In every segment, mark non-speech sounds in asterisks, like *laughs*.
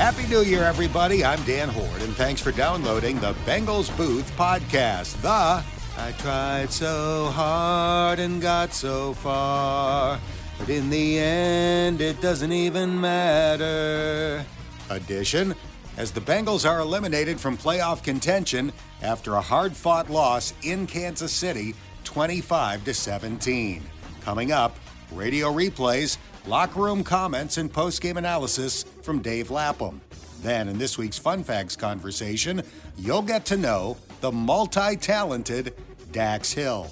Happy New Year, everybody. I'm Dan Hoard, and thanks for downloading the Bengals Booth podcast. The I tried so hard and got so far, but in the end, it doesn't even matter. Edition, as the Bengals are eliminated from playoff contention after a hard fought loss in Kansas City, 25 to 17. Coming up, radio replays locker room comments, and post game analysis from Dave Lapham. Then, in this week's Fun Facts conversation, you'll get to know the multi talented Dax Hill.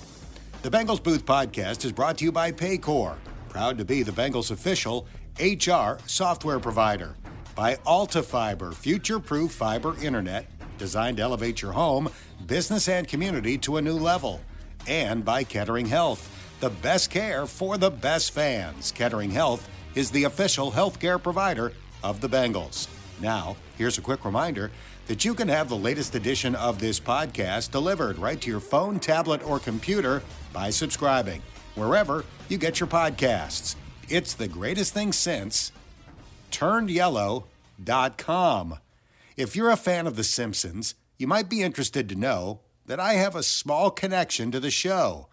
The Bengals Booth podcast is brought to you by Paycor, proud to be the Bengals official HR software provider. By Alta Fiber, future proof fiber internet designed to elevate your home, business, and community to a new level. And by Kettering Health the best care for the best fans. Kettering Health is the official healthcare provider of the Bengals. Now, here's a quick reminder that you can have the latest edition of this podcast delivered right to your phone, tablet, or computer by subscribing wherever you get your podcasts. It's the greatest thing since turnedyellow.com. If you're a fan of The Simpsons, you might be interested to know that I have a small connection to the show.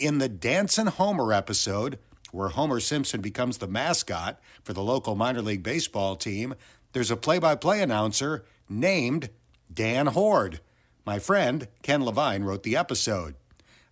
In the Dancin' Homer episode, where Homer Simpson becomes the mascot for the local minor league baseball team, there's a play by play announcer named Dan Hoard. My friend, Ken Levine, wrote the episode.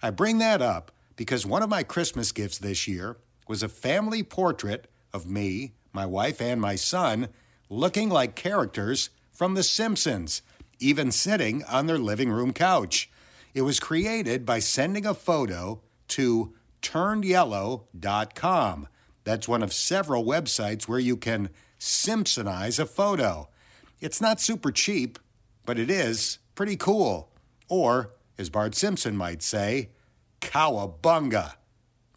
I bring that up because one of my Christmas gifts this year was a family portrait of me, my wife, and my son looking like characters from The Simpsons, even sitting on their living room couch. It was created by sending a photo to turnedyellow.com. That's one of several websites where you can Simpsonize a photo. It's not super cheap, but it is pretty cool. Or, as Bart Simpson might say, cowabunga.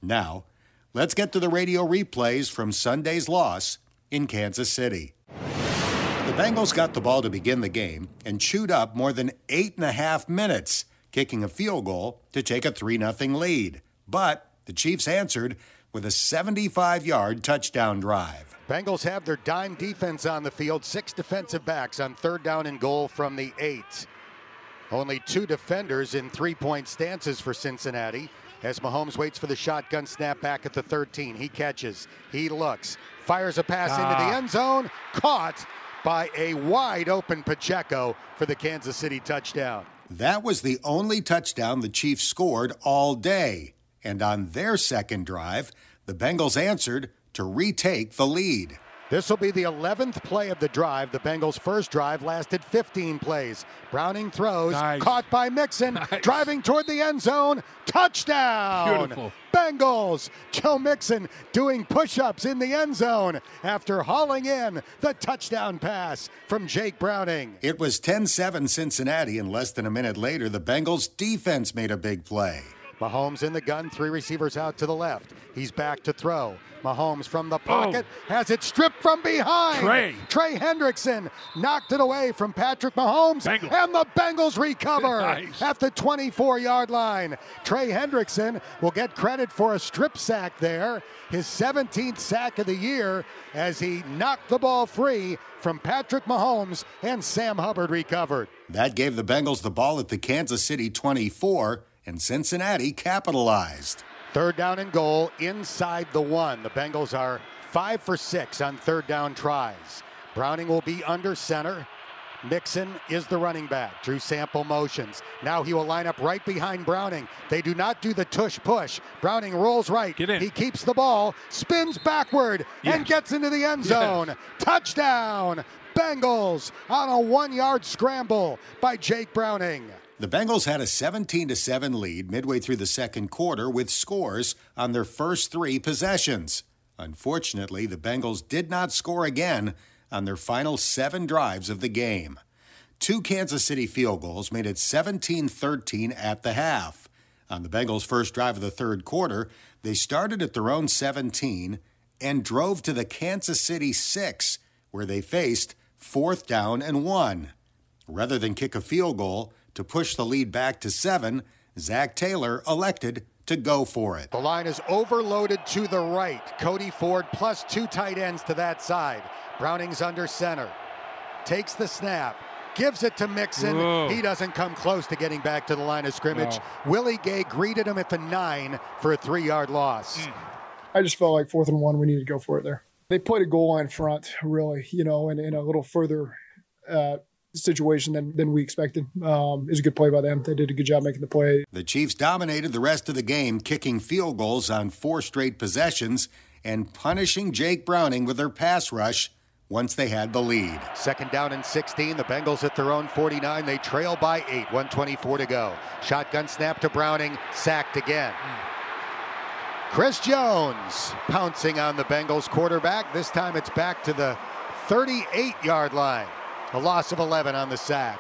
Now, let's get to the radio replays from Sunday's loss in Kansas City. The Bengals got the ball to begin the game and chewed up more than eight and a half minutes kicking a field goal to take a 3 0 lead. But the Chiefs answered with a 75 yard touchdown drive. Bengals have their dime defense on the field, six defensive backs on third down and goal from the eight. Only two defenders in three point stances for Cincinnati. As Mahomes waits for the shotgun snap back at the 13, he catches, he looks, fires a pass ah. into the ah. end zone, caught by a wide open Pacheco for the Kansas City touchdown. That was the only touchdown the Chiefs scored all day. And on their second drive, the Bengals answered to retake the lead. This will be the 11th play of the drive. The Bengals' first drive lasted 15 plays. Browning throws, nice. caught by Mixon, *laughs* nice. driving toward the end zone. Touchdown! Beautiful. Bengals. Joe Mixon doing push ups in the end zone after hauling in the touchdown pass from Jake Browning. It was 10 7 Cincinnati, and less than a minute later, the Bengals' defense made a big play. Mahomes in the gun, three receivers out to the left. He's back to throw. Mahomes from the oh. pocket oh. has it stripped from behind. Trey. Trey Hendrickson knocked it away from Patrick Mahomes, Bengals. and the Bengals recover *laughs* nice. at the 24 yard line. Trey Hendrickson will get credit for a strip sack there, his 17th sack of the year, as he knocked the ball free from Patrick Mahomes, and Sam Hubbard recovered. That gave the Bengals the ball at the Kansas City 24, and Cincinnati capitalized. Third down and goal inside the one. The Bengals are five for six on third down tries. Browning will be under center. Mixon is the running back. Drew Sample motions. Now he will line up right behind Browning. They do not do the tush push. Browning rolls right. He keeps the ball, spins backward, yes. and gets into the end zone. Yes. Touchdown! Bengals on a one yard scramble by Jake Browning. The Bengals had a 17 7 lead midway through the second quarter with scores on their first three possessions. Unfortunately, the Bengals did not score again on their final seven drives of the game. Two Kansas City field goals made it 17 13 at the half. On the Bengals' first drive of the third quarter, they started at their own 17 and drove to the Kansas City 6, where they faced fourth down and one. Rather than kick a field goal, to push the lead back to seven, Zac Taylor elected to go for it. The line is overloaded to the right. Cody Ford plus two tight ends to that side. Browning's under center. takes the snap, gives it to Mixon. Whoa. He doesn't come close to getting back to the line of scrimmage. No. Willie Gay greeted him at the nine for a three yard loss. I just felt like fourth and one, we needed to go for it there. They played a goal line front, really, you know, and, in a little further uh, situation than, than we expected. Um, it was a good play by them. They did a good job making the play. The Chiefs dominated the rest of the game, kicking field goals on four straight possessions and punishing Jake Browning with their pass rush once they had the lead. Second down and 16. The Bengals at their own 49. They trail by eight. 124 to go. Shotgun snap to Browning. Sacked again. Chris Jones pouncing on the Bengals quarterback. This time it's back to the 38 yard line. A loss of 11 on the sack.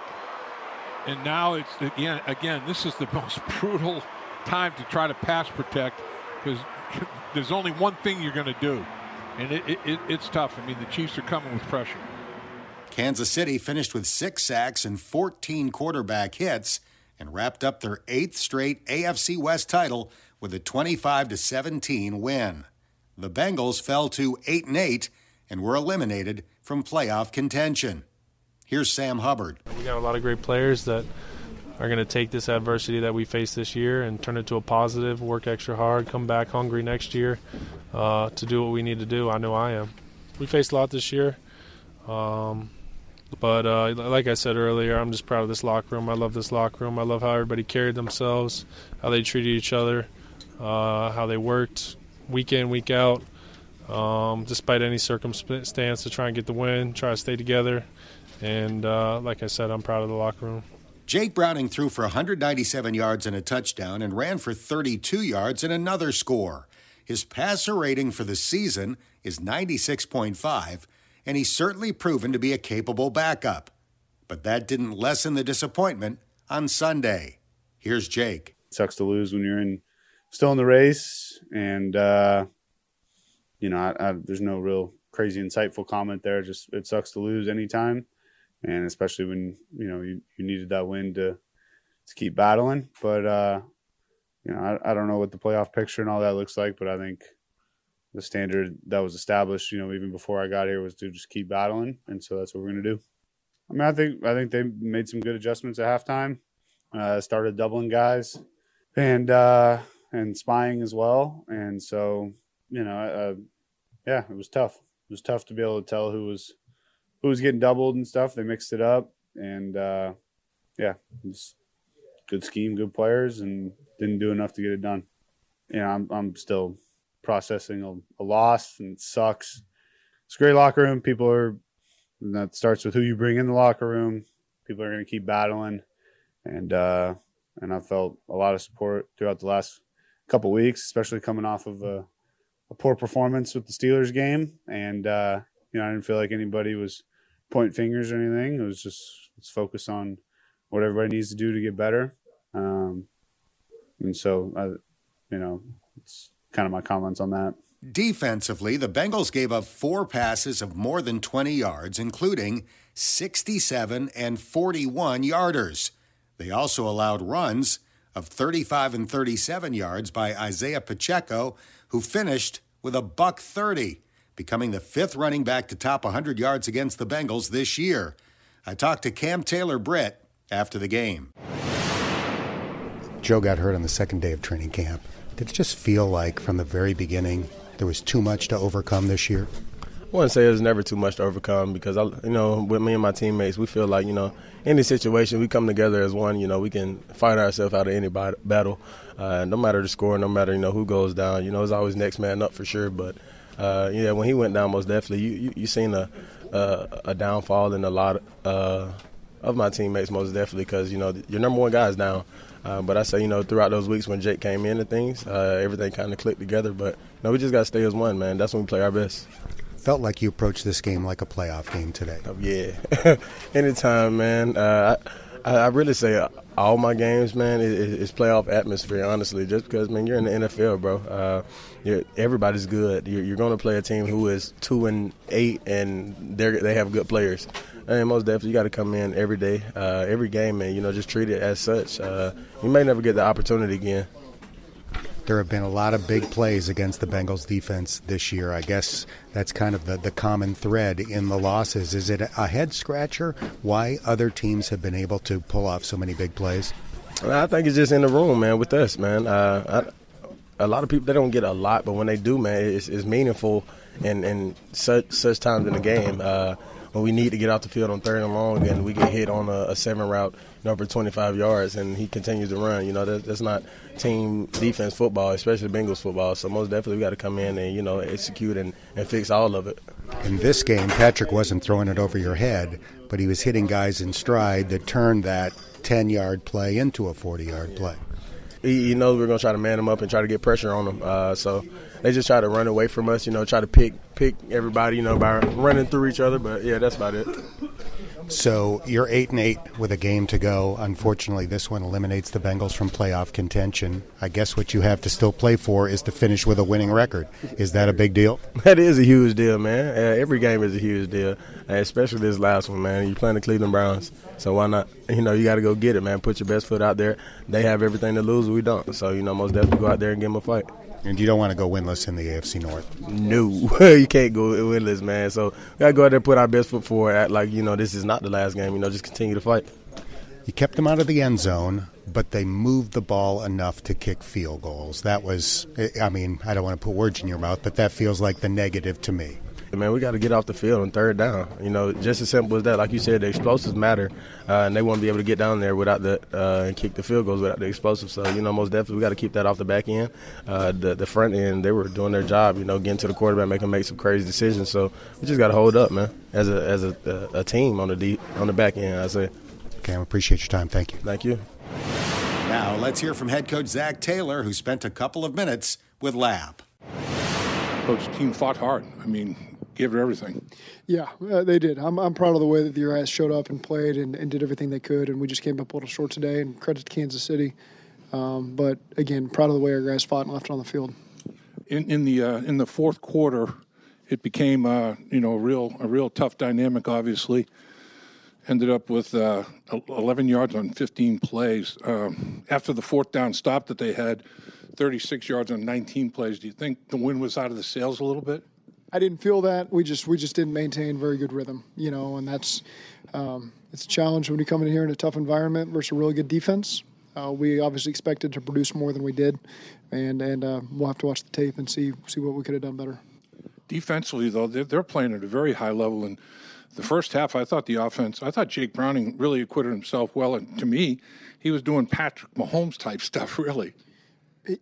And now it's again, again, this is the *laughs* most brutal time to try to pass protect because *laughs* there's only one thing you're going to do, and it, it, it, it's tough. I mean, the Chiefs are coming with pressure. Kansas City finished with six sacks and 14 quarterback hits and wrapped up their eighth straight AFC West title with a 25 to 17 win. The Bengals fell to 8 and 8 and were eliminated from playoff contention. Here's Sam Hubbard. We got a lot of great players that are going to take this adversity that we face this year and turn it to a positive, work extra hard, come back hungry next year uh, to do what we need to do. I know I am. We faced a lot this year. Um, but uh, like I said earlier, I'm just proud of this locker room. I love this locker room. I love how everybody carried themselves, how they treated each other, uh, how they worked week in, week out, um, despite any circumstance to try and get the win, try to stay together. And uh, like I said, I'm proud of the locker room. Jake Browning threw for 197 yards and a touchdown and ran for 32 yards and another score. His passer rating for the season is 96.5, and he's certainly proven to be a capable backup. But that didn't lessen the disappointment on Sunday. Here's Jake. It sucks to lose when you're in still in the race, and uh, you know I, I, there's no real crazy insightful comment there. Just it sucks to lose anytime, and especially when you know you, you needed that win to to keep battling. But uh, you know I, I don't know what the playoff picture and all that looks like, but I think the standard that was established, you know, even before I got here, was to just keep battling, and so that's what we're gonna do. I mean, I think I think they made some good adjustments at halftime. Uh, started doubling guys, and uh, and spying as well, and so you know, uh, yeah, it was tough. It was tough to be able to tell who was who was getting doubled and stuff. They mixed it up, and uh, yeah, good scheme, good players, and didn't do enough to get it done. You I'm I'm still processing a, a loss, and it sucks. It's great locker room. People are that starts with who you bring in the locker room. People are going to keep battling, and uh, and I felt a lot of support throughout the last couple weeks, especially coming off of a, a, poor performance with the Steelers game. And uh, you know, I didn't feel like anybody was pointing fingers or anything. It was just let's focus on what everybody needs to do to get better. Um, and so, I, you know, it's kind of my comments on that. Defensively, the Bengals gave up four passes of more than 20 yards, including 67 and 41 yarders. They also allowed runs of 35 and 37 yards by Isaiah Pacheco, who finished with a buck 30, becoming the fifth running back to top 100 yards against the Bengals this year. I talked to Cam Taylor Britt after the game. Joe got hurt on the second day of training camp. Did it just feel like from the very beginning there was too much to overcome this year? I wouldn't say there's never too much to overcome because I, you know, with me and my teammates, we feel like you know, any situation we come together as one. You know, we can fight ourselves out of any battle, uh, no matter the score, no matter you know who goes down. You know, it's always next man up for sure. But uh, yeah, when he went down, most definitely, you you, you seen a, a a downfall in a lot uh, of my teammates, most definitely, because you know your number one guy is down. Uh, but I say, you know, throughout those weeks when Jake came in and things, uh, everything kind of clicked together. But no, we just got to stay as one, man. That's when we play our best. Felt like you approached this game like a playoff game today. Oh, yeah. *laughs* Anytime, man. Uh, I, I really say all my games, man, is, playoff atmosphere, honestly, just because, man, you're in the NFL, bro. Uh, everybody's good. You're, you're going to play a team who is 2 and 8, and they they have good players. And most definitely, you got to come in every day, uh, every game, and you know, just treat it as such. Uh, you may never get the opportunity again. There have been a lot of big plays against the Bengals defense this year. I guess that's kind of the, the common thread in the losses. Is it a head scratcher why other teams have been able to pull off so many big plays? I think it's just in the room, man, with us, man. Uh, I, a lot of people, they don't get a lot, but when they do, man, it's, it's meaningful in, in such, such times in the game. Uh, when we need to get off the field on third and long and we get hit on a, a seven route number 25 yards and he continues to run. You know, that, that's not team defense football, especially Bengals football. So most definitely we got to come in and, you know, execute and, and fix all of it. In this game, Patrick wasn't throwing it over your head, but he was hitting guys in stride that turned that 10 yard play into a 40 yard play. He, he knows we're going to try to man him up and try to get pressure on him. Uh, so they just try to run away from us, you know, try to pick pick everybody, you know, by running through each other. But yeah, that's about it. So you're eight and eight with a game to go. Unfortunately, this one eliminates the Bengals from playoff contention. I guess what you have to still play for is to finish with a winning record. Is that a big deal? *laughs* That is a huge deal, man. Uh, every game is a huge deal, uh, especially this last one, man. You're playing the Cleveland Browns, so why not? You know, you got to go get it, man. Put your best foot out there. They have everything to lose, we don't. So you know, most definitely go out there and give them a fight. And you don't want to go winless in the AFC North. No, *laughs* you can't go winless, man. So we gotta go out there and put our best foot forward. Act like you know this is not the last game. You know, just continue to fight. You kept them out of the end zone, but they moved the ball enough to kick field goals. That was, I mean, I don't want to put words in your mouth, but that feels like the negative to me. Man, we got to get off the field on third down. You know, just as simple as that. Like you said, the explosives matter, uh, and they won't be able to get down there without the uh, and kick the field goals without the explosives. So you know, most definitely we got to keep that off the back end. Uh, the the front end, they were doing their job. You know, getting to the quarterback, making make some crazy decisions. So we just got to hold up, man, as a as a, a team on the deep, on the back end. I say. Okay, I appreciate your time. Thank you. Thank you. Now let's hear from head coach Zac Taylor, who spent a couple of minutes with Lap. Coach, team fought hard. I mean, everything. Yeah, uh, they did. I'm, I'm proud of the way that the guys showed up and played and, and, did everything they could. And we just came up a little short today. And credit to Kansas City. Um, but again, proud of the way our guys fought and left on the field. In, in the uh, in the fourth quarter, it became uh, you know a real a real tough dynamic. Obviously, ended up with uh, 11 yards on 15 plays. Um, after the fourth down stop that they had, 36 yards on 19 plays. Do you think the wind was out of the sails a little bit? I didn't feel that. We just we just didn't maintain very good rhythm, you know, and that's um, it's a challenge when you come in here in a tough environment versus a really good defense. Uh, we obviously expected to produce more than we did, and and uh, we'll have to watch the tape and see see what we could have done better. Defensively, though, they're, they're playing at a very high level, and the first half, I thought the offense, I thought Jake Browning really acquitted himself well, and to me, he was doing Patrick Mahomes type *laughs* stuff, really.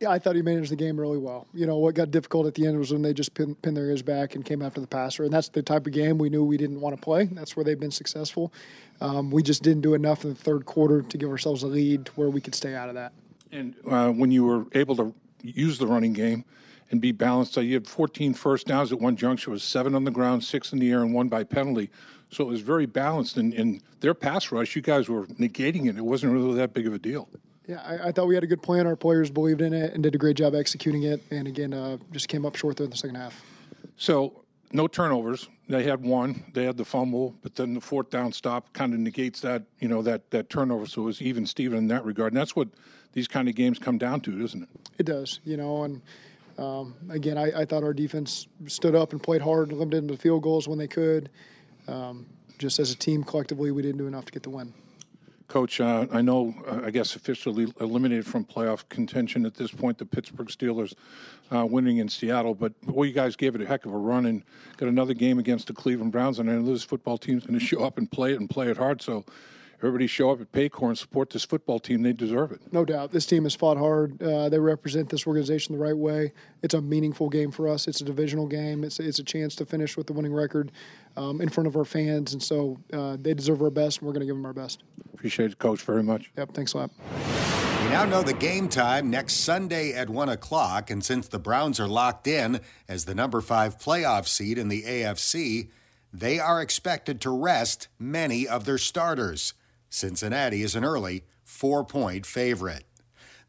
I thought he managed the game really well. You know, what got difficult at the end was when they just pinned, their ears back and came after the passer. And that's the type of game we knew we didn't want to play. That's where they've been successful. Um, we just didn't do enough in the third quarter to give ourselves a lead to where we could stay out of that. And uh, when you were able to use the running game and be balanced, so you had 14 first downs at one juncture, was seven on the ground, six in the air, and one by penalty. So it was very balanced. And in their pass rush, you guys were negating it. It wasn't really that big of a deal. Yeah, I, I, thought we had a good plan. Our players believed in it and did a great job executing it. And again, uh, just came up short there in the second half. So no turnovers. They had one. They had the fumble, but then the fourth down stop kind of negates that. You know that that turnover. So it was even Steven in that regard. And that's what these kind of games come down to, isn't it? It does. You know, and um, again, I, I, thought our defense stood up and played hard, limited the field goals when they could. Um, just as a team, collectively, we didn't do enough to get the win. Coach, uh, I know, uh, I guess officially eliminated from playoff contention at this point, the Pittsburgh Steelers uh, winning in Seattle, but boy, you guys gave it a heck of a run and got another game against the Cleveland Browns, and I know this football team's going *laughs* to show up and play it and play it hard. So everybody show up at Paycor and support this football team. They deserve it. No doubt. This team has fought hard. Uh, they represent this organization the right way. It's a meaningful game for us. It's a divisional game. It's, it's a chance to finish with the winning record um, in front of our fans. And so uh, they deserve our best, and we're going to give them our best. Appreciate it, Coach, very much. Yep. Thanks a lot. We now know the game time next Sunday at 1 o'clock. And since the Browns are locked in as the number five playoff seed in the AFC, they are expected to rest many of their starters. Cincinnati is an early four point favorite.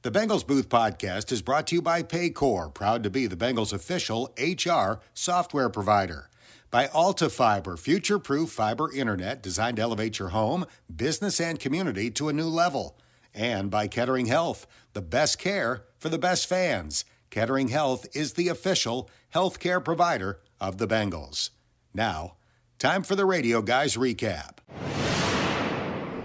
The Bengals Booth podcast is brought to you by Paycor, proud to be the Bengals official HR software provider. By Alta Fiber, future proof fiber internet designed to elevate your home, business, and community to a new level. and by Kettering Health, the best care for the best fans. Kettering Health is the official healthcare provider of the Bengals. Now, time for the Radio Guys recap.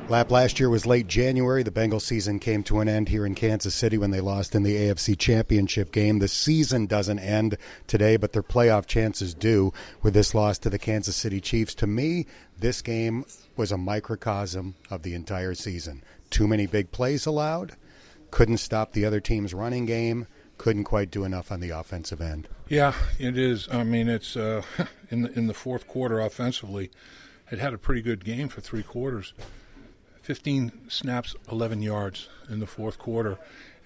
Lap last year was late January. The Bengals season came to an end here in Kansas City when they lost in the AFC Championship game. The season doesn't end today, but their playoff chances do with this loss to the Kansas City Chiefs. To me, this game was a microcosm of the entire season. Too many big plays allowed, couldn't stop the other team's running game, couldn't quite do enough on the offensive end. Yeah, it is. I mean, it's uh, *laughs* in the in the fourth quarter offensively, it had a pretty good game for three quarters. 15 snaps, 11 yards in the fourth quarter,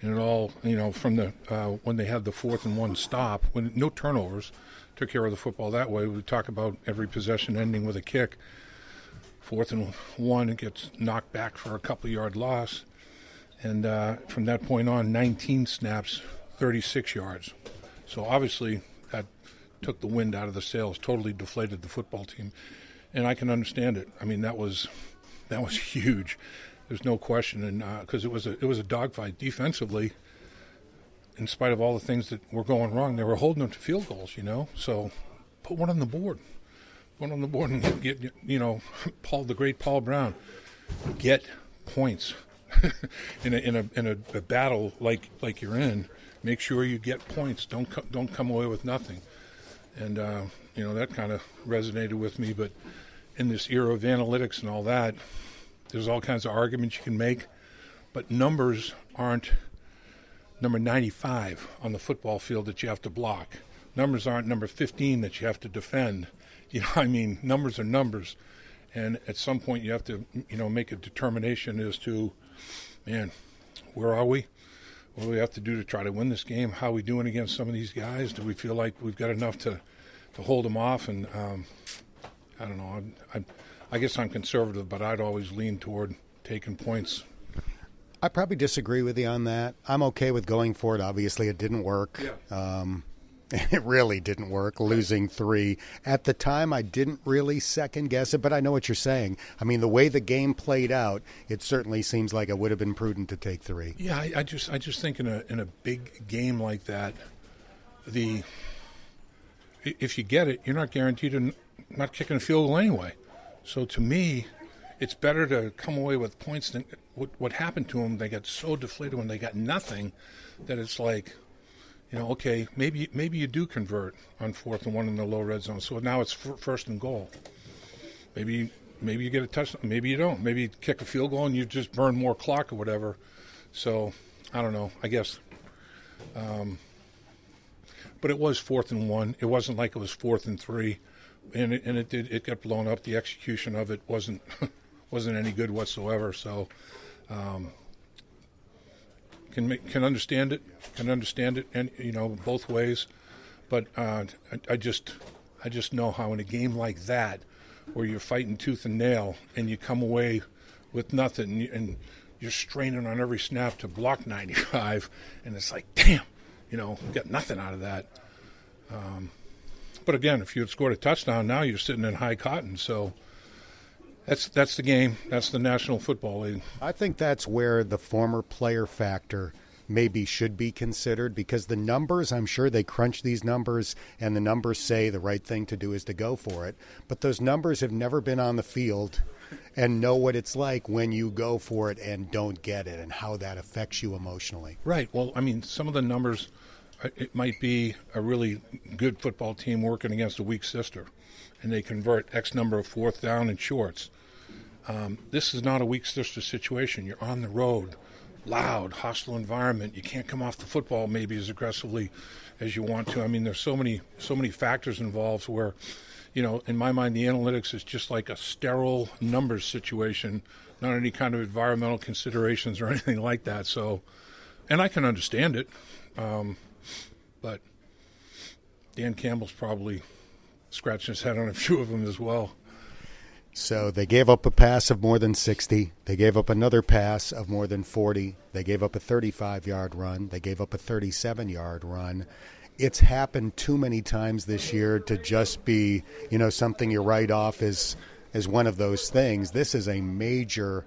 and it all you know from the uh, when they had the fourth and one stop, when no turnovers, took care of the football that way. We talk about every possession ending with a kick. Fourth and one, it gets knocked back for a couple yard loss, and uh, from that point on, 19 snaps, 36 yards. So obviously that took the wind out of the sails, totally deflated the football team, and I can understand it. I mean that was that was *laughs* huge. There's no question, and because uh, it was a it was a dogfight defensively. In spite of all the things that were going wrong, they were holding them to field goals. You know, so put one on the board, one on the board, and get, you know, *laughs* Paul the great Paul Brown, get points *laughs* in a in a in a, a, battle like like you're in. Make sure you get points. Don't co- don't come away with nothing. And uh, you know that kind of resonated with me, but in this era of analytics and all that, there's all kinds of arguments you can make, but numbers aren't number 95 on the football field that you have to block. Numbers aren't number 15 that you have to defend. *laughs* You know, I mean, numbers are numbers, and at some point you have to, you know, make a determination as to, man, where are we? What do we have to do to try to win this game? How are we doing against some of these guys? Do we feel like we've got enough to, to hold them off? And um, I don't know. I, I, I guess I'm conservative, but I'd always lean toward taking points. I probably disagree with you on that. I'm okay with going for it. Obviously, it didn't work. Yeah. Um, *laughs* it really didn't work, losing three. At the time, I didn't really second guess it, but I know what you're saying. I mean, the way the game played out, it certainly seems like it would have been prudent to take three. Yeah, I, I just, I just think in a in a big game like that, the if you get it, you're not guaranteed to not kicking a field goal anyway. So to me, it's better to come away with points than what, what happened to them. They got so deflated when they got nothing that it's like, you know, okay, maybe maybe you do convert on fourth and one in the low red zone. So now it's f- first and goal. Maybe maybe you get a touchdown. Maybe you don't. Maybe you kick a field goal and you just burn more clock or whatever. So I don't know. I guess. Um, but it was fourth and one. It wasn't like it was fourth and three and it, and it did it got blown up. The execution of it wasn't *laughs* wasn't any good whatsoever. So, um, can can understand it, can understand it, and you know both ways. But uh, I, I just I just know how in a game like that, where you're fighting tooth and nail, and you come away with nothing, and you're straining on every snap to block 95, and it's like, damn, you know, got nothing out of that. Um, but again, if you had scored a touchdown, now you're sitting in high cotton. So that's that's the game. That's the National Football League. I think that's where the former player factor maybe should be considered because the numbers, I'm sure they crunch these numbers and the numbers say the right thing to do is to go for it. But those numbers have never been on the field and know what it's like when you go for it and don't get it and how that affects you emotionally. Right. Well, I mean, some of the numbers it might be a really good football team working against a weak sister, and they convert X number of fourth down and shorts. Um, this is not a weak sister situation. You're on the road, loud, hostile environment. You can't come off the football maybe as aggressively as you want to. I mean, there's so many so many factors involved where, you know, in my mind, the analytics is just like a sterile numbers situation, not any kind of environmental considerations or *laughs* anything like that. So, and I can understand it. Um, but Dan Campbell's probably scratching his head on a few of them as well. So they gave up a pass of more than 60. They gave up another pass of more than 40. They gave up a 35 yard run. They gave up a 37 yard run. It's happened too many times this year to just be, you know, something you write off as as one of those things. This is a major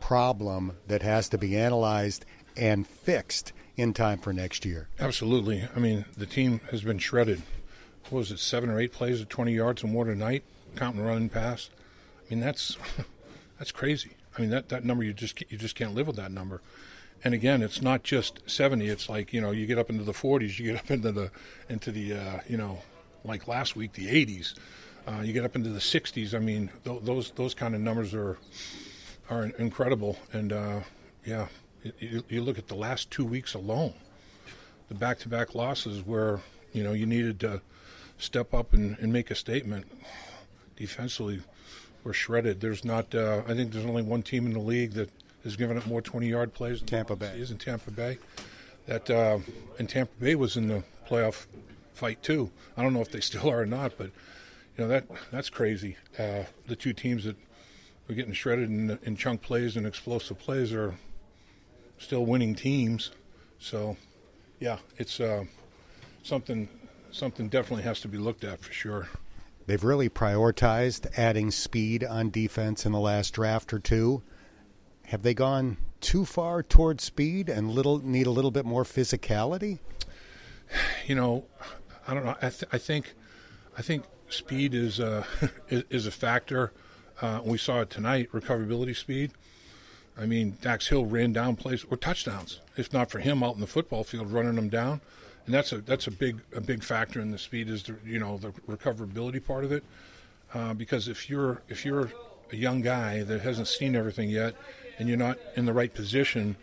problem that has to be analyzed and fixed in time for next year. Absolutely. I mean, the team has been shredded. What was it, seven or eight plays at 20 yards or more tonight, counting running pass? I mean, that's *laughs* that's crazy. I mean, that, that number you just you just can't live with that number. And again, it's not just 70. It's like you know, you get up into the 40s, you get up into the into the uh, you know, like last week, the 80s. Uh, you get up into the 60s. I mean, th- those those kind of numbers are are incredible. And uh, yeah, you, you look at the last two weeks alone, the back-to-back losses where you know you needed to step up and, and make a statement. Defensively, we're shredded. There's not. Uh, I think there's only one team in the league that has given up more 20-yard plays. Than Tampa Bay is in Tampa Bay. That uh, and Tampa Bay was in the playoff fight too. I don't know if they still are or not, but you know that that's crazy. Uh, the two teams that are getting shredded in, in chunk plays and explosive plays are still winning teams. So, yeah, it's uh, something something definitely has to be looked at for sure. They've really prioritized adding speed on defense in the last draft or two. Have they gone too far towards speed and little need a little bit more physicality? You know, I don't know. I, th- I think I think speed is uh, *laughs* is, is a factor. Uh, we saw it tonight. Recoverability speed. I mean, Dax Hill ran down plays or touchdowns. If not for him out in the football field running them down, and that's a that's a big a big factor in the speed is the you know the recoverability part of it. Uh, because if you're if you're a young guy that hasn't seen everything yet, and you're not in the right position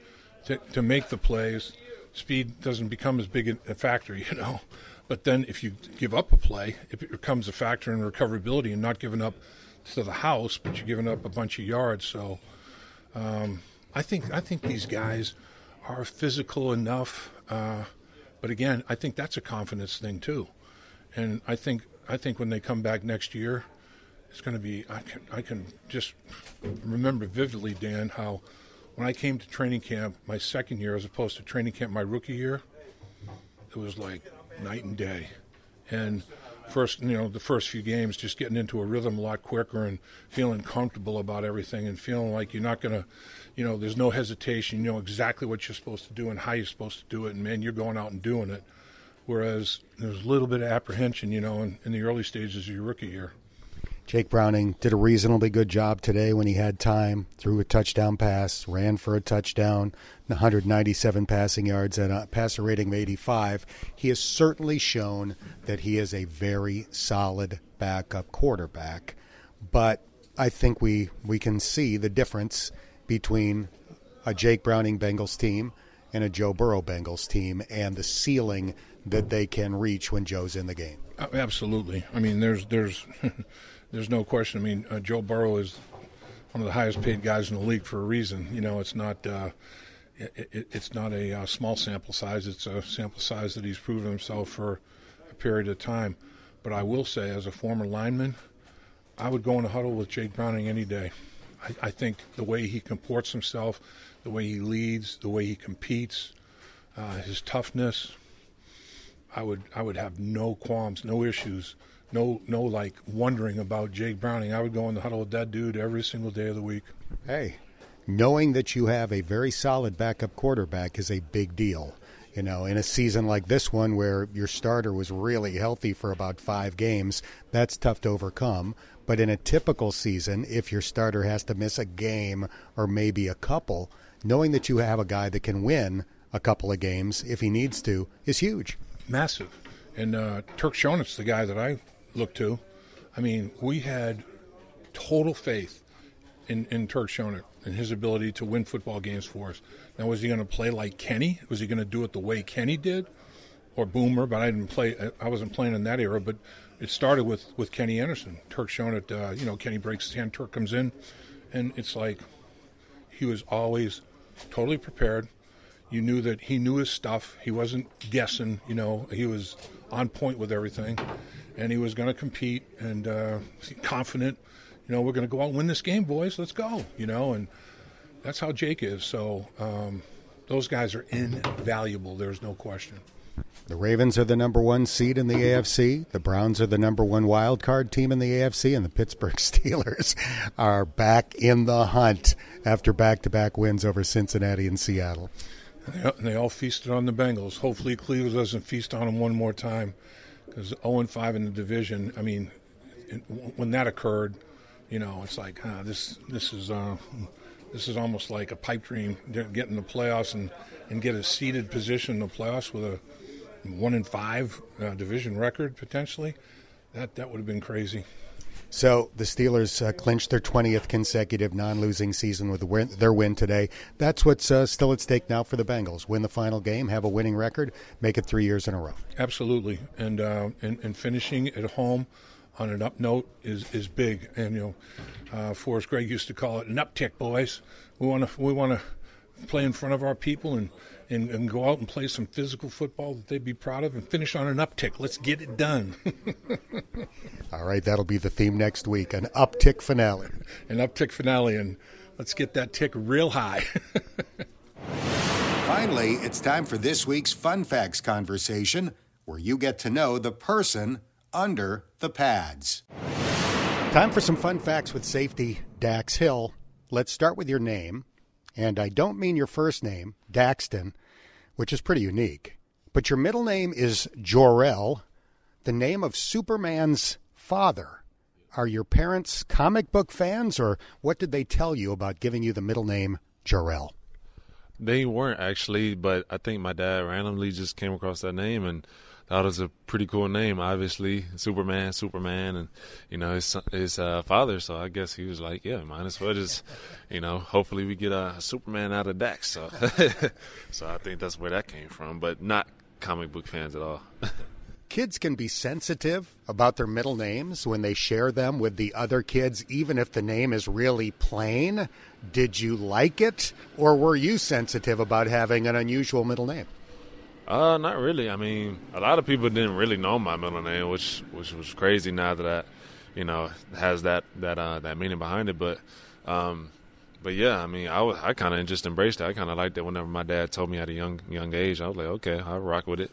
to to make the plays, speed doesn't become as big a factor, *laughs* you know. But then if you give up a play, it becomes a factor in recoverability and not giving up to the house, but you're giving up a bunch of yards. So um, I think I think these guys are physical enough, uh, but again, I think that's a confidence thing too. And I think I think when they come back next year, it's going to be. I can I can just remember vividly, Dan, how when I came to training camp my second year as opposed to training camp my rookie year, it was like night and day. And first, you know, the first few games, just getting into a rhythm a lot quicker and feeling comfortable about everything and feeling like you're not going to, you know, there's no hesitation. You know exactly what you're supposed to do and how you're supposed to do it. And man, you're going out and doing it. Whereas there's a little bit of apprehension, you know, in, in the early stages of your rookie year. Jake Browning did a reasonably good job today when he had time. Threw a touchdown pass, ran for a touchdown, 197 passing yards, and a passer rating of 85. He has certainly shown that he is a very solid backup quarterback. But I think we, we can see the difference between a Jake Browning Bengals team and a Joe Burrow Bengals team and the ceiling that they can reach when Joe's in the game. Oh, absolutely. I mean, there's there's *laughs* there's no question. I mean, uh, Joe Burrow is one of the highest paid guys in the league for a reason. You know, it's not uh, it, it, it's not a uh, small sample size. It's a sample size that he's proven himself for a period of time. But I will say, as a former lineman, I would go in a huddle with Jake Browning any day. I, I think the way he comports himself, the way he leads, the way he competes, uh, his toughness, I would I would have no qualms, no issues no no like wondering about Jake Browning. I would go in the huddle with that dude every single day of the week. Hey, knowing that you have a very solid backup quarterback is a big deal. You know, in a season like this one where your starter was really healthy for about five games, that's tough to overcome. But in a typical season, if your starter has to miss a game or maybe a couple, knowing that you have a guy that can win a couple of games if he needs to is huge. Massive. And uh, Turk Schonert, the guy that I look to. I mean, we had total faith in, in Turk Schonert and his ability to win football games for us. Now, was he going to play like Kenny? Was he going to do it the way Kenny did? Or Boomer, but I didn't play. I wasn't playing in that era. But it started with, with Kenny Anderson. Turk Schonert, uh, you know, Kenny breaks his hand, Turk comes in, and it's like he was always totally prepared. You knew that he knew his stuff. He wasn't guessing. You know, he was on point with everything and he was going to compete and uh, confident. You know, we're going to go out and win this game, boys. Let's go. You know, and that's how Jake is. So um, those guys are invaluable. There's no question. The Ravens are the number one seed in the AFC. The Browns are the number one wild card team in the AFC, and the Pittsburgh *laughs* Steelers are back in the hunt after back-to-back wins over Cincinnati and Seattle. And They all feasted on the Bengals. Hopefully, Cleveland doesn't feast on them one more time because 0 5 in the division. I mean, when that occurred, you know, it's like uh, this. This is uh, this is almost like a pipe dream. Getting in the playoffs and and get a seeded position in the playoffs with a one in five uh, division record potentially. That that would have been crazy. So the Steelers uh, clinched their 20th consecutive non-losing season with win, their win today. That's what's uh, still at stake now for the Bengals. Win the final game, have a winning record, make it three years in a row. Absolutely, and uh, and, and finishing at home on an up note is is big. And you know, uh, Forrest Gregg used to call it an uptick, boys. We want to we want to play in front of our people and and, and go out and play some physical football that they'd be proud of and finish on an uptick. Let's get it done. *laughs* All right, that'll be the theme next week an uptick finale. An uptick finale, and let's get that tick real high. *laughs* Finally, it's time for this week's Fun Facts conversation where you get to know the person under the pads. Time for some fun facts with safety, Dax Hill. Let's start with your name. And I don't mean your first name, Daxton, which is pretty unique, but your middle name is Jor-El, the name of Superman's father. Are your parents comic book fans, or what did they tell you about giving you the middle name Jor-El? They weren't actually, but I think my dad randomly just came across that name and thought it was a pretty cool name. Obviously, Superman, Superman, and you know his his uh, father. So I guess he was like, yeah, might as well just, you know, hopefully we get a Superman out of Dax. So, *laughs* so I think that's where that came from, but not comic book fans at all. *laughs* kids can be sensitive about their middle names when they share them with the other kids, even if the name is really plain. Did you like it, or were you sensitive about having an unusual middle name? Uh, not really. I mean, a lot of people didn't really know my middle name, which which was crazy. Now that I, you know, has that that uh, that meaning behind it, but. Um, but yeah, I mean, I, I kind of just embraced it. I kind of liked it whenever my dad told me at a young young age. I was like, okay, I'll rock with it.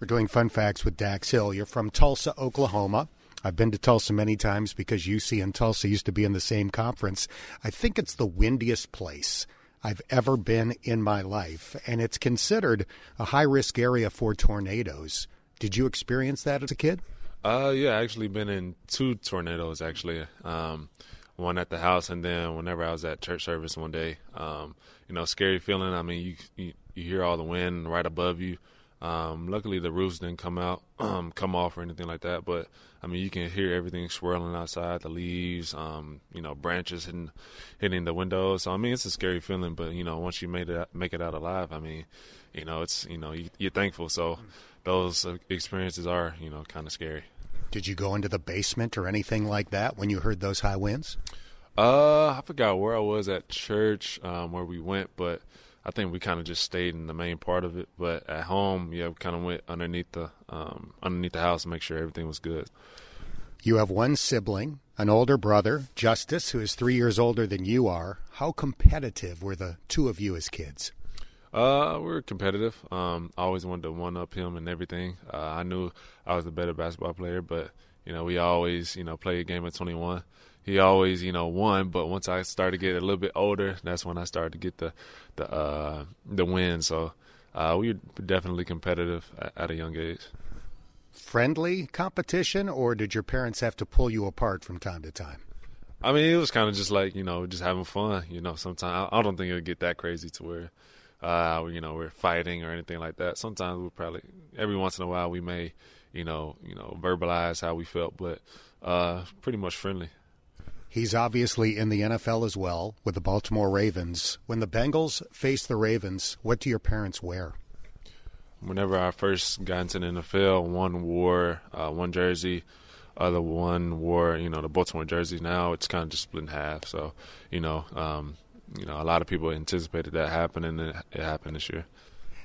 We're doing fun facts with Dax Hill. You're from Tulsa, Oklahoma. I've been to Tulsa many times because UC and Tulsa used to be in the same conference. I think it's the windiest place I've ever been in my life, and it's considered a high risk area for tornadoes. Did you experience that as a kid? Uh, yeah, I actually been in two tornadoes actually. Um, one at the house, and then whenever I was at church service one day, um, you know, scary feeling. I mean, you, you you hear all the wind right above you. Um, luckily, the roofs didn't come out, *clears throat* um, come off or anything like that. But I mean, you can hear everything swirling outside, the leaves, um, you know, branches hitting hitting the windows. So I mean, it's a scary feeling. But you know, once you made it make it out alive, I mean, you know, it's you know, you, you're thankful. So those experiences are you know kind of scary. Did you go into the basement or anything like that when you heard those high winds? Uh, I forgot where I was at church, um, where we went, but I think we kind of just stayed in the main part of it. But at home, yeah, we kind of went underneath the um, underneath the house to make sure everything was good. You have one sibling, an older brother, Justice, who is three years older than you are. How competitive were the two of you as kids? Uh, we were competitive. Um, I always wanted to one up him and everything. Uh, I knew I was the better basketball player, but you know, we always, you know, play a game at 21 he always, you know, won. But once I started to get a little bit older, that's when I started to get the the uh, the win. So uh, we were definitely competitive at, at a young age. Friendly competition, or did your parents have to pull you apart from time to time? I mean, it was kind of just like you know, just having fun. You know, sometimes I, I don't think it would get that crazy to where, uh, you know, we're fighting or anything like that. Sometimes we probably every once in a while we may, you know, you know, verbalize how we felt, but uh, pretty much friendly. He's obviously in the NFL as well with the Baltimore Ravens. When the Bengals face the Ravens, what do your parents wear? Whenever I first got into the NFL, one wore uh, one jersey, other one wore you know the Baltimore jersey. Now it's kind of just split in half. So you know, um, you know, a lot of people anticipated that happening, and it happened this year.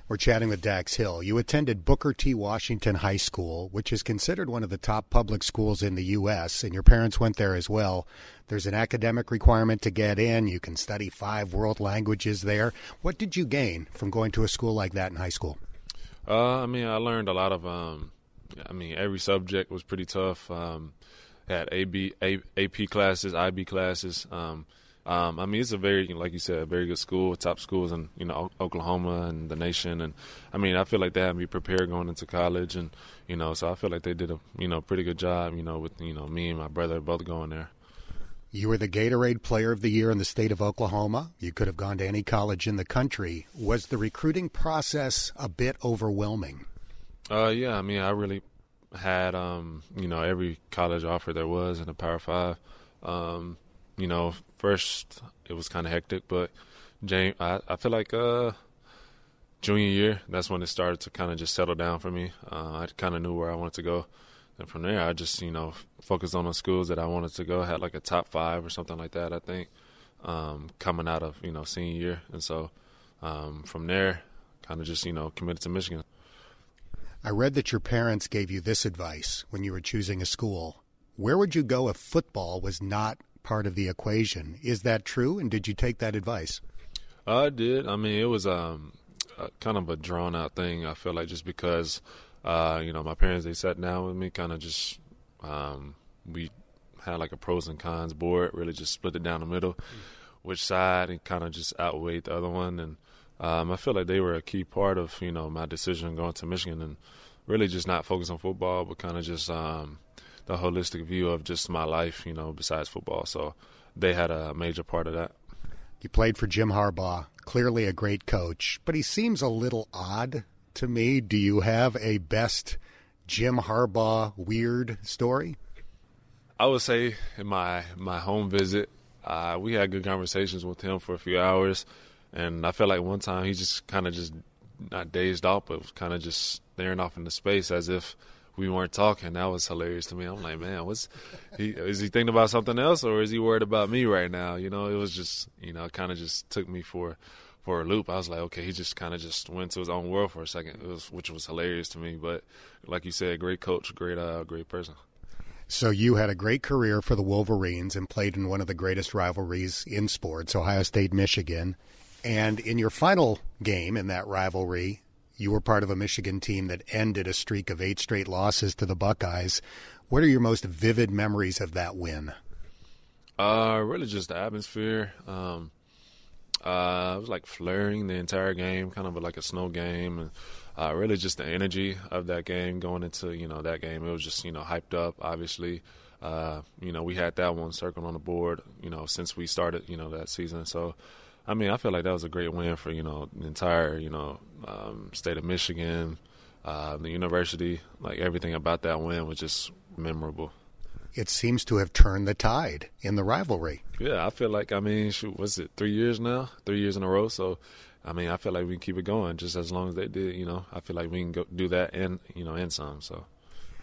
We're chatting with Dax Hill. You attended Booker T. Washington High School, which is considered one of the top public schools in the U.S., and your parents went there as well. There's an academic requirement to get in. You can study five world languages there. What did you gain from going to a school like that in high school? Uh, I mean, I learned a lot of. Um, I mean, every subject was pretty tough. Um, had AB, A, AP classes, IB classes. Um, um, I mean, it's a very, like you said, a very good school, top schools in you know Oklahoma and the nation, and I mean, I feel like they had me prepared going into college, and you know, so I feel like they did a you know pretty good job, you know, with you know me and my brother both going there. You were the Gatorade Player of the Year in the state of Oklahoma. You could have gone to any college in the country. Was the recruiting process a bit overwhelming? Uh, yeah, I mean, I really had um, you know every college offer there was in the Power Five. Um, you know, first it was kind of hectic, but James, I, I feel like uh, junior year that's when it started to kind of just settle down for me. Uh, I kind of knew where I wanted to go, and from there I just you know focused on the schools that I wanted to go. had like a top five or something like that, I think, um, coming out of you know senior year, and so um, from there, kind of just you know committed to Michigan. I read that your parents gave you this advice when you were choosing a school. Where would you go if football was not part of the equation? Is that true? And did you take that advice? I did. I mean, it was um, kind of a drawn out thing. I feel like just because, uh, you know, my parents they sat down with me, kind of just um, we had like a pros and cons board, really just split it down the middle, which side and kind of just outweighed the other one, and um, I feel like they were a key part of you know my decision going to Michigan and really just not focus on football, but kind of just um, the holistic view of just my life, you know, besides football. So they had a major part of that. You played for Jim Harbaugh, clearly a great coach, but he seems a little odd to me. Do you have a best Jim Harbaugh weird story? I would say in my my home visit, uh, we had good conversations with him for a few hours. And I felt like one time he just kind of just not dazed off, but kind of just staring off into space as if we weren't talking. That was hilarious to me. I'm like, man, what's *laughs* he? Is he thinking about something else, or is he worried about me right now? You know, it was just, you know, kind of just took me for for a loop. I was like, okay, he just kind of just went to his own world for a second, was, which was hilarious to me. But like you said, great coach, great, uh, great person. So you had a great career for the Wolverines and played in one of the greatest rivalries in sports, Ohio State, Michigan. And in your final game in that rivalry, you were part of a Michigan team that ended a streak of eight straight losses to the Buckeyes. What are your most vivid memories of that win? Uh, really just the atmosphere. Um, uh, it was like flaring the entire game, kind of like a snow game, and uh, really just the energy of that game going into you know that game. It was just you know hyped up. Obviously, uh, you know we had that one circled on the board, you know since we started you know that season. So I mean, I feel like that was a great win for you know the entire you know um, state of Michigan, uh, the university. Like everything about that win was just memorable. It seems to have turned the tide in the rivalry. Yeah, I feel like I mean, shoot, was it three years now? Three years in a row. So, I mean, I feel like we can keep it going just as long as they did. You know, I feel like we can go do that and you know and some. So,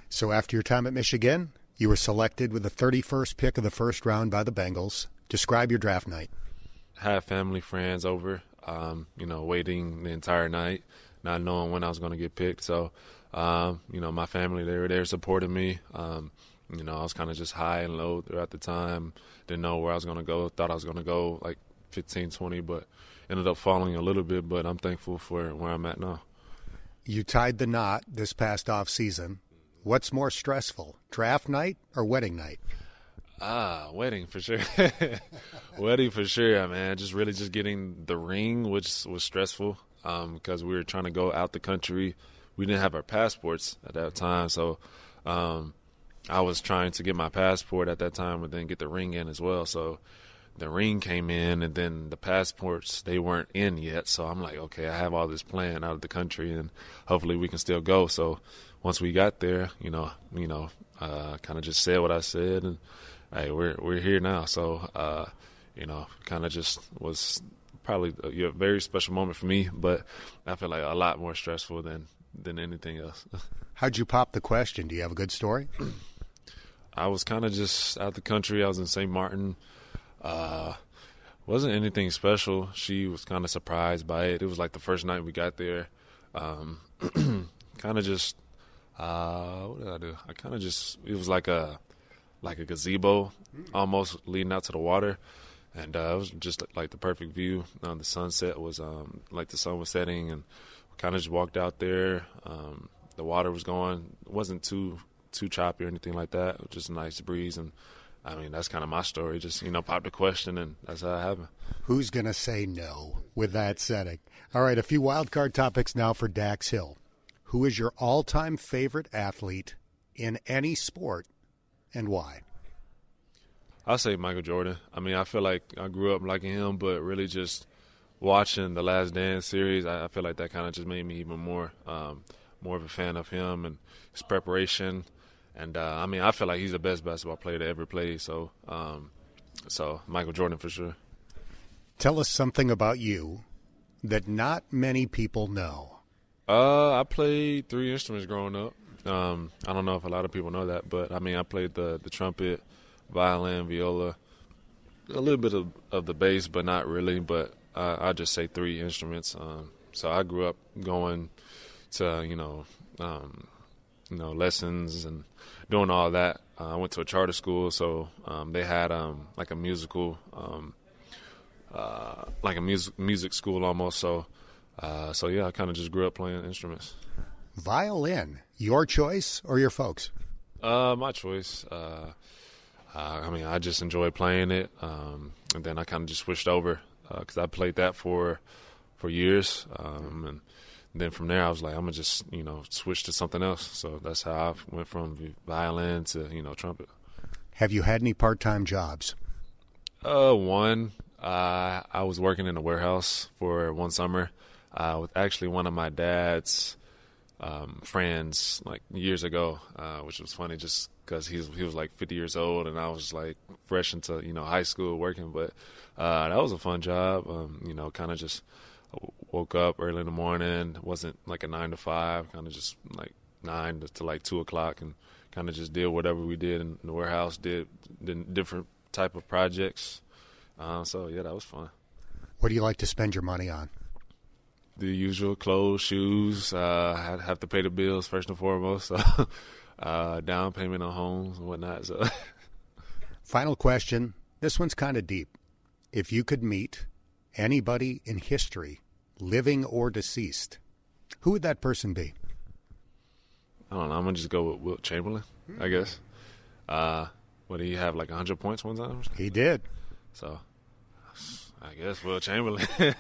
so after your time at Michigan, you were selected with the 31st pick of the first round by the Bengals. Describe your draft night had family, friends over, um, you know, waiting the entire night, not knowing when I was going to get picked. So, um, you know, my family, they were there supporting me. Um, you know, I was kind of just high and low throughout the time. Didn't know where I was going to go. Thought I was going to go like 15, 20, but ended up falling a little bit. But I'm thankful for where I'm at now. You tied the knot this past off season. What's more stressful, draft night or wedding night? Ah, wedding for sure. *laughs* wedding for sure, man. Just really just getting the ring, which was stressful um, because we were trying to go out the country. We didn't have our passports at that time, so um, I was trying to get my passport at that time, and then get the ring in as well. So the ring came in, and then the passports they weren't in yet. So I'm like, okay, I have all this plan out of the country, and hopefully we can still go. So once we got there, you know, you know, uh, kind of just said what I said and hey, we're we're here now. So, uh, you know, kind of just was probably a, very special moment for me, but I feel like a lot more stressful than than anything else. *laughs* How'd you pop the question? Do you have a good story? I was kind of just out the country. I was in St. Martin. Uh, wasn't anything special. She was kind of surprised by it. It was like the first night we got there. Um, *clears throat* kind of just, uh, what did I do? I kind of just, it was like a, like a gazebo almost leading out to the water. And uh, it was just like the perfect view. Uh, the sunset was um, like the sun was setting, and kind of just walked out there. Um, the water was going, it wasn't too too choppy or anything like that. Just a nice breeze, and I mean that's kind of my story. Just you know, popped a question, and that's how it happened. Who's going to say no with that setting? All right, a few wild card topics now for Dax Hill. Who is your all-time favorite athlete in any sport, and why? I'll say Michael Jordan. I mean, I feel like I grew up liking him, but really just watching the Last Dance series, I, feel like that kind of just made me even more um, more of a fan of him and his preparation. And uh, I mean, I feel like he's the best basketball player to ever play. So, um, so Michael Jordan for sure. Tell us something about you that not many people know. Uh, I played three instruments growing up. Um, I don't know if a lot of people know that, but I mean, I played the the trumpet, violin, viola, a little bit of, of the bass, but not really. But I, I just say three instruments. Um, so I grew up going to you know um, you know lessons and doing all that. Uh, I went to a charter school, so um, they had um, like a musical, um, uh, like a music music school almost. So uh, so yeah, I kind of just grew up playing instruments. Violin, your choice or your folks? Uh, my choice. Uh, uh, I mean, I just enjoy playing it, um, and then I kind of just switched over because I played that for for years, um, and then from there I was like, I'm gonna just you know switch to something else. So that's how I went from violin to you know trumpet. Have you had any part time jobs? Uh, one. Uh, I was working in a warehouse for one summer uh, with actually one of my dad's um, friends like years ago, uh, which was funny just because he was, he was like 50 years old and I was like fresh into you know high school working. But uh, that was a fun job. Um, you know, kind of just woke up early in the morning. Wasn't like a nine to five. Kind of just like nine to, to like two o'clock and kind of just did whatever we did in the warehouse. Did, did different type of projects. Uh, so yeah, that was fun. What do you like to spend your money on? The usual clothes, shoes. Uh, I have to pay the bills first and foremost. *laughs* So uh, down payment on homes and whatnot. So, *laughs* final question. This one's kind of deep. If you could meet anybody in history, living or deceased, who would that person be? I don't know. I'm gonna just go with Wilt Chamberlain. I guess. Uh, what did he have like 100 points one time? He did. So, I guess Wilt Chamberlain. *laughs*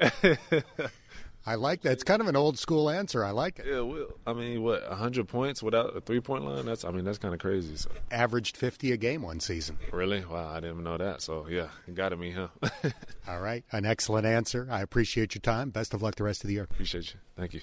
*laughs* I like that. It's kind of an old school answer. I like it. Yeah, well, I mean, what, 100 points without a three point line? That's, I mean, that's kind of crazy. So. Averaged 50 a game one season. Really? Wow, I didn't even know that. So, yeah, it got to me, huh? *laughs* All right. An excellent answer. I appreciate your time. Best of luck the rest of the year. Appreciate you. Thank you.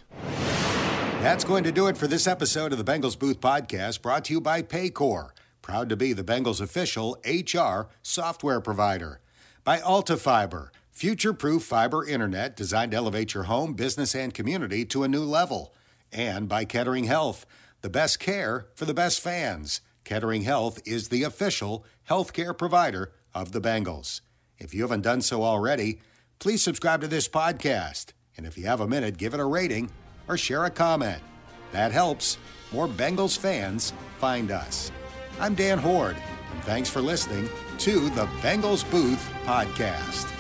That's going to do it for this episode of the Bengals Booth Podcast, brought to you by Paycor, proud to be the Bengals official HR software provider. By Altafiber Future proof fiber internet designed to elevate your home, business, and community to a new level. And by Kettering Health, the best care for the best fans. Kettering Health is the official healthcare provider of the Bengals. If you haven't done so already, please subscribe to this podcast. And if you have a minute, give it a rating or share a comment. That helps more Bengals fans find us. I'm Dan Hoard, and thanks for listening to the Bengals Booth Podcast.